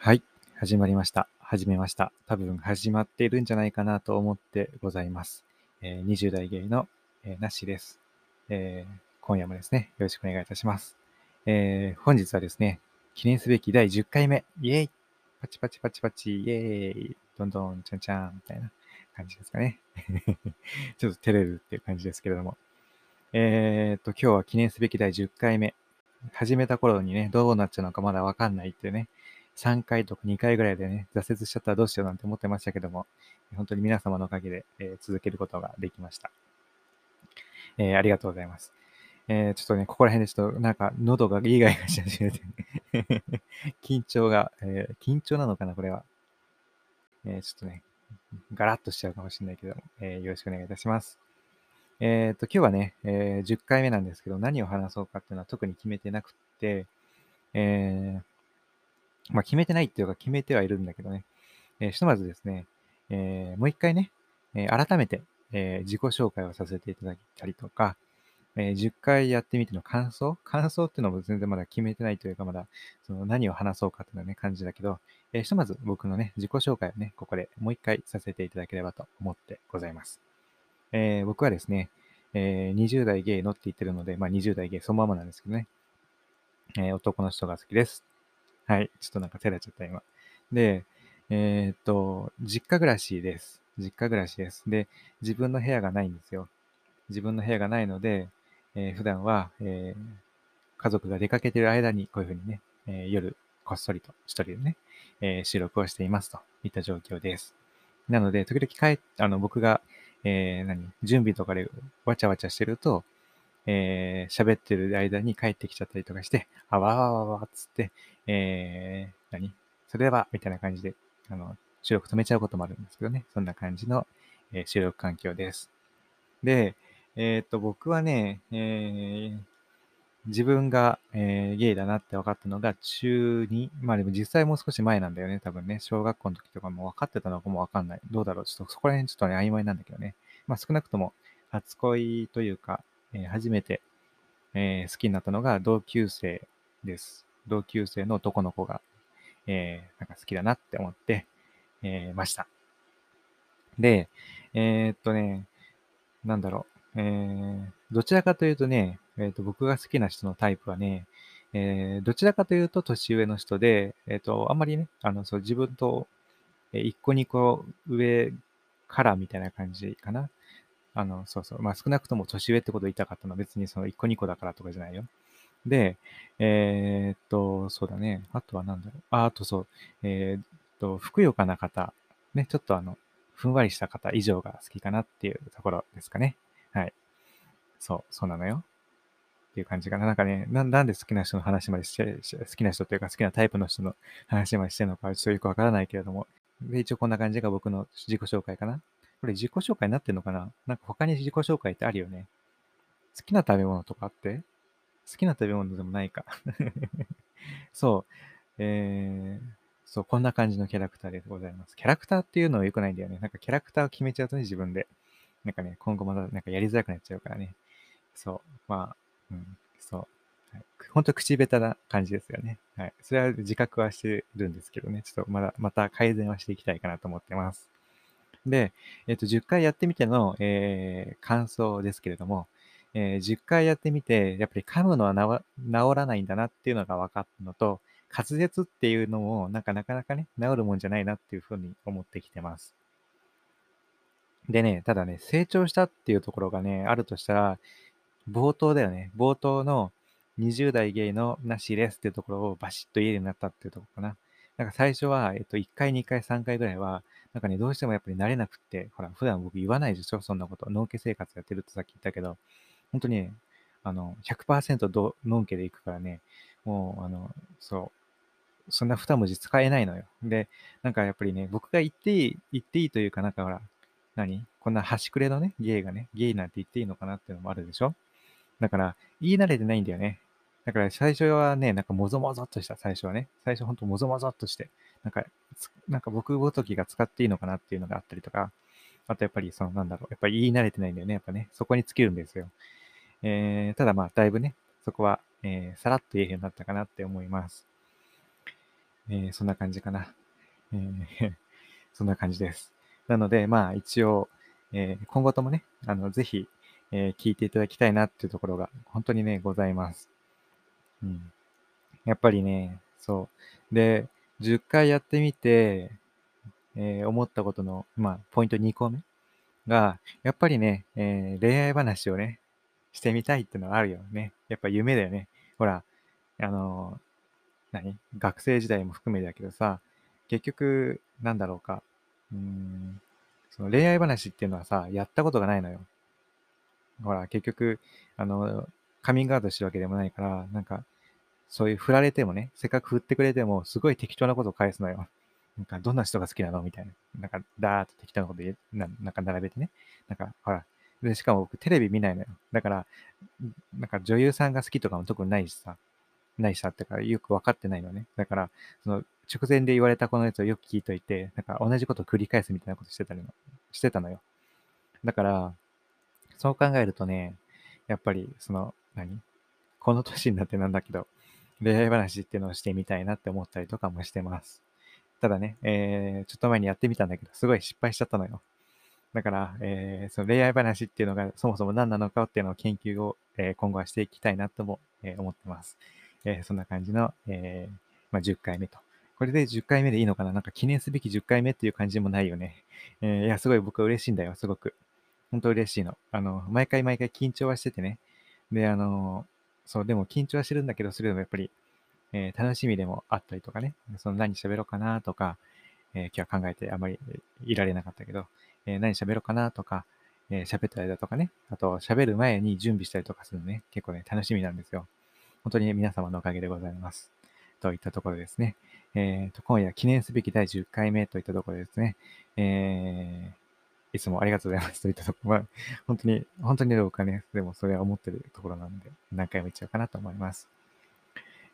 はい、始まりました。始めました。多分始まっているんじゃないかなと思ってございます。えー20代ゲイの、えーなしです、えー今夜もですね、よろしくお願いいたします。えー本日はですね、記念すべき第10回目、イエイパチパチパチパチ、イエーイどんどん、ちゃんちゃんみたいな感じですかね。ちょっと照れるっていう感じですけれども。えーっと、今日は記念すべき第10回目。始めた頃にね、どうなっちゃうのかまだわかんないっていうね、3回とか2回ぐらいでね、挫折しちゃったらどうしようなんて思ってましたけども、本当に皆様のおかげで、えー続けることができました。えーありがとうございます。えーちょっとね、ここら辺でちょっとなんか喉がイガイガし始めて、緊張が、えー緊張なのかな、これは。えちょっとね、ガラッとしちゃうかもしれないけども、えよろしくお願いいたします。えっと、今日はね、え10回目なんですけど、何を話そうかっていうのは特に決めてなくって、えーまあ、決めてないっていうか決めてはいるんだけどね、えーひとまずですね、えーもう一回ね、えー改めて、えー自己紹介をさせていただいたりとか、えー10回やってみての感想？感想っていうのも全然まだ決めてないというか、まだその何を話そうかっていうのはね、感じだけど、えーひとまず僕のね、自己紹介をね、ここでもう一回させていただければと思ってございます。えー僕はですね、えー20代ゲイのって言ってるので、まあ20代ゲイそのままなんですけどね、えー男の人が好きです。はい。ちょっとなんか照れちゃった今。で、えーっと、実家暮らしです。実家暮らしです。で、自分の部屋がないんですよ。自分の部屋がないので、えー普段は、えー家族が出かけてる間にこういうふうにね、えー夜こっそりと一人でね、え収録をしていますといった状況です。なので、時々帰あの、僕が、え何、準備とかでわちゃわちゃしてると、えー喋ってる間に帰ってきちゃったりとかして、あわわわわわっつって、えー、何？それでは、みたいな感じで、あの、収録止めちゃうこともあるんですけどね。そんな感じの、えー収録環境です。で、えーっと、僕はね、えー自分が、えーゲイだなって分かったのが中2。まあでも実際もう少し前なんだよね。多分ね。小学校の時とかも分かってたのかも分かんない。どうだろう？ちょっとそこら辺ちょっとね、曖昧なんだけどね。まあ少なくとも初恋というか、えー初めて、えー好きになったのが同級生です。同級生の男の子が、えーなんか好きだなって思って、えーました。で、えーっとね、なんだろう。えーどちらかというとね、えーっと僕が好きな人のタイプはね、えーどちらかというと年上の人で、えーっと、あんまりね、あの、そう、自分と、え1個2個上からみたいな感じかな。あの、そうそう。まあ少なくとも年上ってことを言いたかったのは別にその1個2個だからとかじゃないよ。で、えーっと、そうだね。あとはなんだろう。あ、あとそう。えーっと、ふくよかな方。ね、ちょっとあの、ふんわりした方以上が好きかなっていうところですかね。はい。そう、そうなのよ。っていう感じかな。なんかね、ななんで好きな人の話までして、好きな人というか好きなタイプの人の話までしてるのかちょっとよくわからないけれども。で、一応こんな感じが僕の自己紹介かな。これ自己紹介になってんのかななんか他に自己紹介ってあるよね。好きな食べ物とかあって？好きな食べ物でもないか。そう。えー、そう、こんな感じのキャラクターでございます。キャラクターっていうのは良くないんだよね。なんかキャラクターを決めちゃうとね、自分で。なんかね、今後またなんかやりづらくなっちゃうからね。そう。まあ、うん、そう。はい、本当口下手な感じですよね。はい。それは自覚はしてるんですけどね。ちょっとまだ、また改善はしていきたいかなと思ってます。で、えっ、と、10回やってみての、えー感想ですけれども、えー10回やってみて、やっぱり噛むのは治らないんだなっていうのが分かったのと、滑舌っていうのも、なんかなかなかね、治るもんじゃないなっていうふうに思ってきてます。でね、ただね、成長したっていうところがね、あるとしたら、冒頭だよね。冒頭の20代ゲイのなしですっていうところをバシッと言えるようになったっていうところかな。なんか最初は、えっと、1回、2回、3回ぐらいは、なんかね、どうしてもやっぱり慣れなくって、ほら、普段僕言わないでしょ、そんなこと。脳家生活やってるってさっき言ったけど、本当にね、あの、100%ど脳家で行くからね、もう、あの、そう、そんな二文字使えないのよ。で、なんかやっぱりね、僕が言っていい、言っていいというかなんかほら、何？こんな端くれのね、ゲイがね、ゲイなんて言っていいのかなっていうのもあるでしょ？だから、言い慣れてないんだよね。だから最初はね、なんかもぞもぞっとした、最初はね。最初ほんともぞもぞっとして、なんか、なんか僕ごときが使っていいのかなっていうのがあったりとか、あとやっぱりそのなんだろう、やっぱり言い慣れてないんだよね、やっぱね。そこに尽きるんですよ。えー、ただまあ、だいぶね、そこは、えー、さらっと言えるようになったかなって思います。えー、そんな感じかな。えー、そんな感じです。なので、まあ一応、えー、今後ともね、あの、ぜひ、えー、聞いていただきたいなっていうところが本当にね、ございます。うん。やっぱりね、そう。で、10回やってみて、えー、思ったことの、まあ、ポイント2個目が、やっぱりね、えー、恋愛話をね、してみたいってのはあるよね。やっぱ夢だよね。ほら、あの、何？学生時代も含めだけどさ、結局、なんだろうか。うん、その恋愛話っていうのはさ、やったことがないのよ。ほら、結局、あの、カミングアウトしてるわけでもないから、なんか、そういう振られてもね、せっかく振ってくれても、すごい適当なことを返すのよ。なんか、どんな人が好きなの？みたいな。なんか、だーっと適当なこと言え、ななんか並べてね。なんか、ほら。で、しかも僕、テレビ見ないのよ。だから、なんか女優さんが好きとかも特にないしさ。ないしさってか、よく分かってないのね。だから、その、直前で言われたこのやつをよく聞いといて、なんか同じことを繰り返すみたいなことしてたのしてたのよ。だから、そう考えるとね、やっぱり、その、何？この年になってなんだけど、恋愛話っていうのをしてみたいなって思ったりとかもしてます。ただね、えー、ちょっと前にやってみたんだけど、すごい失敗しちゃったのよ。だから、えー、その恋愛話っていうのがそもそも何なのかっていうのを研究を、えー、今後はしていきたいなとも、えー、思ってます。えそんな感じの、えまあ、10回目と。これで10回目でいいのかな？なんか記念すべき10回目っていう感じもないよね。えいや、すごい僕は嬉しいんだよ、すごく。本当嬉しいの。あの、毎回毎回緊張はしててね。で、あの、そう、でも緊張はしてるんだけど、それでもやっぱりえー、楽しみでもあったりとかね、その何喋ろうかなとか、えー、今日は考えてあまりいられなかったけど、え、何喋ろうかなとか、え喋ったりだとかね、あと喋る前に準備したりとかするのね、結構ね、楽しみなんですよ。本当に、ね、皆様のおかげでございます。といったところですね。えー、と、今夜記念すべき第10回目といったところですね。えー、いつもありがとうございますといったところ、まあ、本当に、本当にどうかね、でもそれは思ってるところなんで、何回も言っちゃうかなと思います。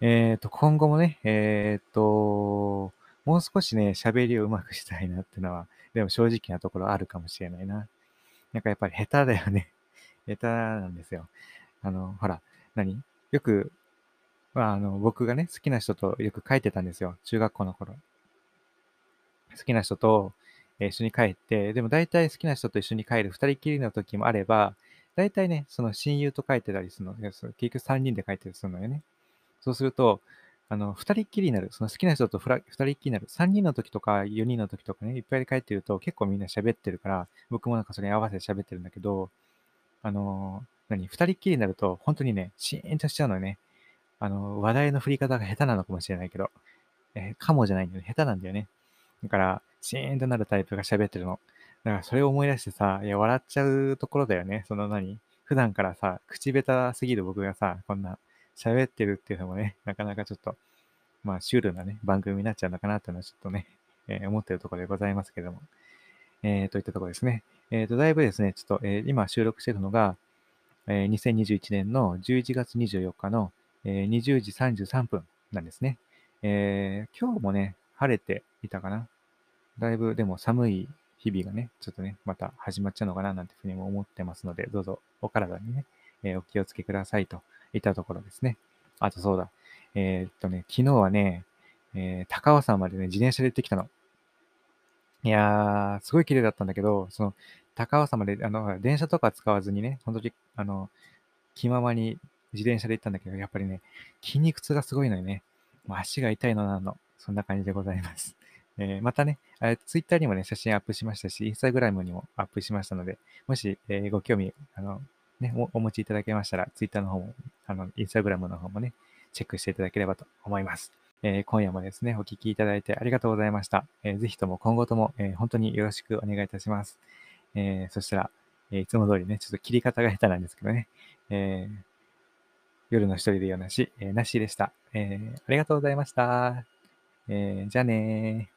えっ、ー、と、今後もね、えっ、ー、と、もう少しね、喋りをうまくしたいなっていうのは、でも正直なところあるかもしれないな。なんかやっぱり下手だよね。下手なんですよ。あの、ほら、何？よく、まあ、あの、僕がね、好きな人とよく帰ってたんですよ。中学校の頃。好きな人と、一緒に帰って、でも大体好きな人と一緒に帰る二人きりの時もあれば、大体ね、その親友と帰ってたりするの。結局三人で帰ってたりするのよね。そうすると、あの、二人っきりになる。その好きな人と二人っきりになる。三人の時とか四人の時とかね、いっぱいで帰ってると結構みんな喋ってるから、僕もなんかそれに合わせて喋ってるんだけど、あの何二人っきりになると、本当にね、シーンとしちゃうのよね。あの、話題の振り方が下手なのかもしれないけど、えー、かもじゃないんだよね。下手なんだよね。だから、シーンとなるタイプが喋ってるの。だからそれを思い出してさ、いや、笑っちゃうところだよね。その何普段からさ、口下手すぎる僕がさ、こんな喋ってるっていうのもね、なかなかちょっと、まあ、シュールなね、番組になっちゃうのかなっていうのはちょっとね、えー、思ってるところでございますけども。えー、といったところですね。えっ、ー、と、だいぶですね、ちょっと、えー、今収録してるのが、えー、2021年の11月24日の、えー、20時33分なんですね。えー、今日もね、晴れていたかな。だいぶでも寒い日々がね、ちょっとね、また始まっちゃうのかななんていうふうにも思ってますので、どうぞお体にね、えー、お気をつけくださいといたところですね。あとそうだ。えー、っとね、昨日はね、えー、高尾山までね、自転車で行ってきたの。いやー、すごい綺麗だったんだけど、その、高尾山まで、あの、電車とか使わずにね、本当に、あの、気ままに自転車で行ったんだけど、やっぱりね、筋肉痛がすごいのよね。もう足が痛いのなの。そんな感じでございます。えー、またね、ツイッターにもね、写真アップしましたし、インスタグラムにもアップしましたので、もし、えー、ご興味、あの、ね、お持ちいただけましたら、ツイッターの方も、あの、インスタグラムの方もね、チェックしていただければと思います。えー、今夜もですね、お聴きいただいてありがとうございました。えー、ぜひとも今後とも、えー、本当によろしくお願いいたします。えそしたら、えいつも通りね、ちょっと切り方が下手なんですけどね、え夜の一人でよなし、えなしでした、えありがとうございました。えじゃあねー。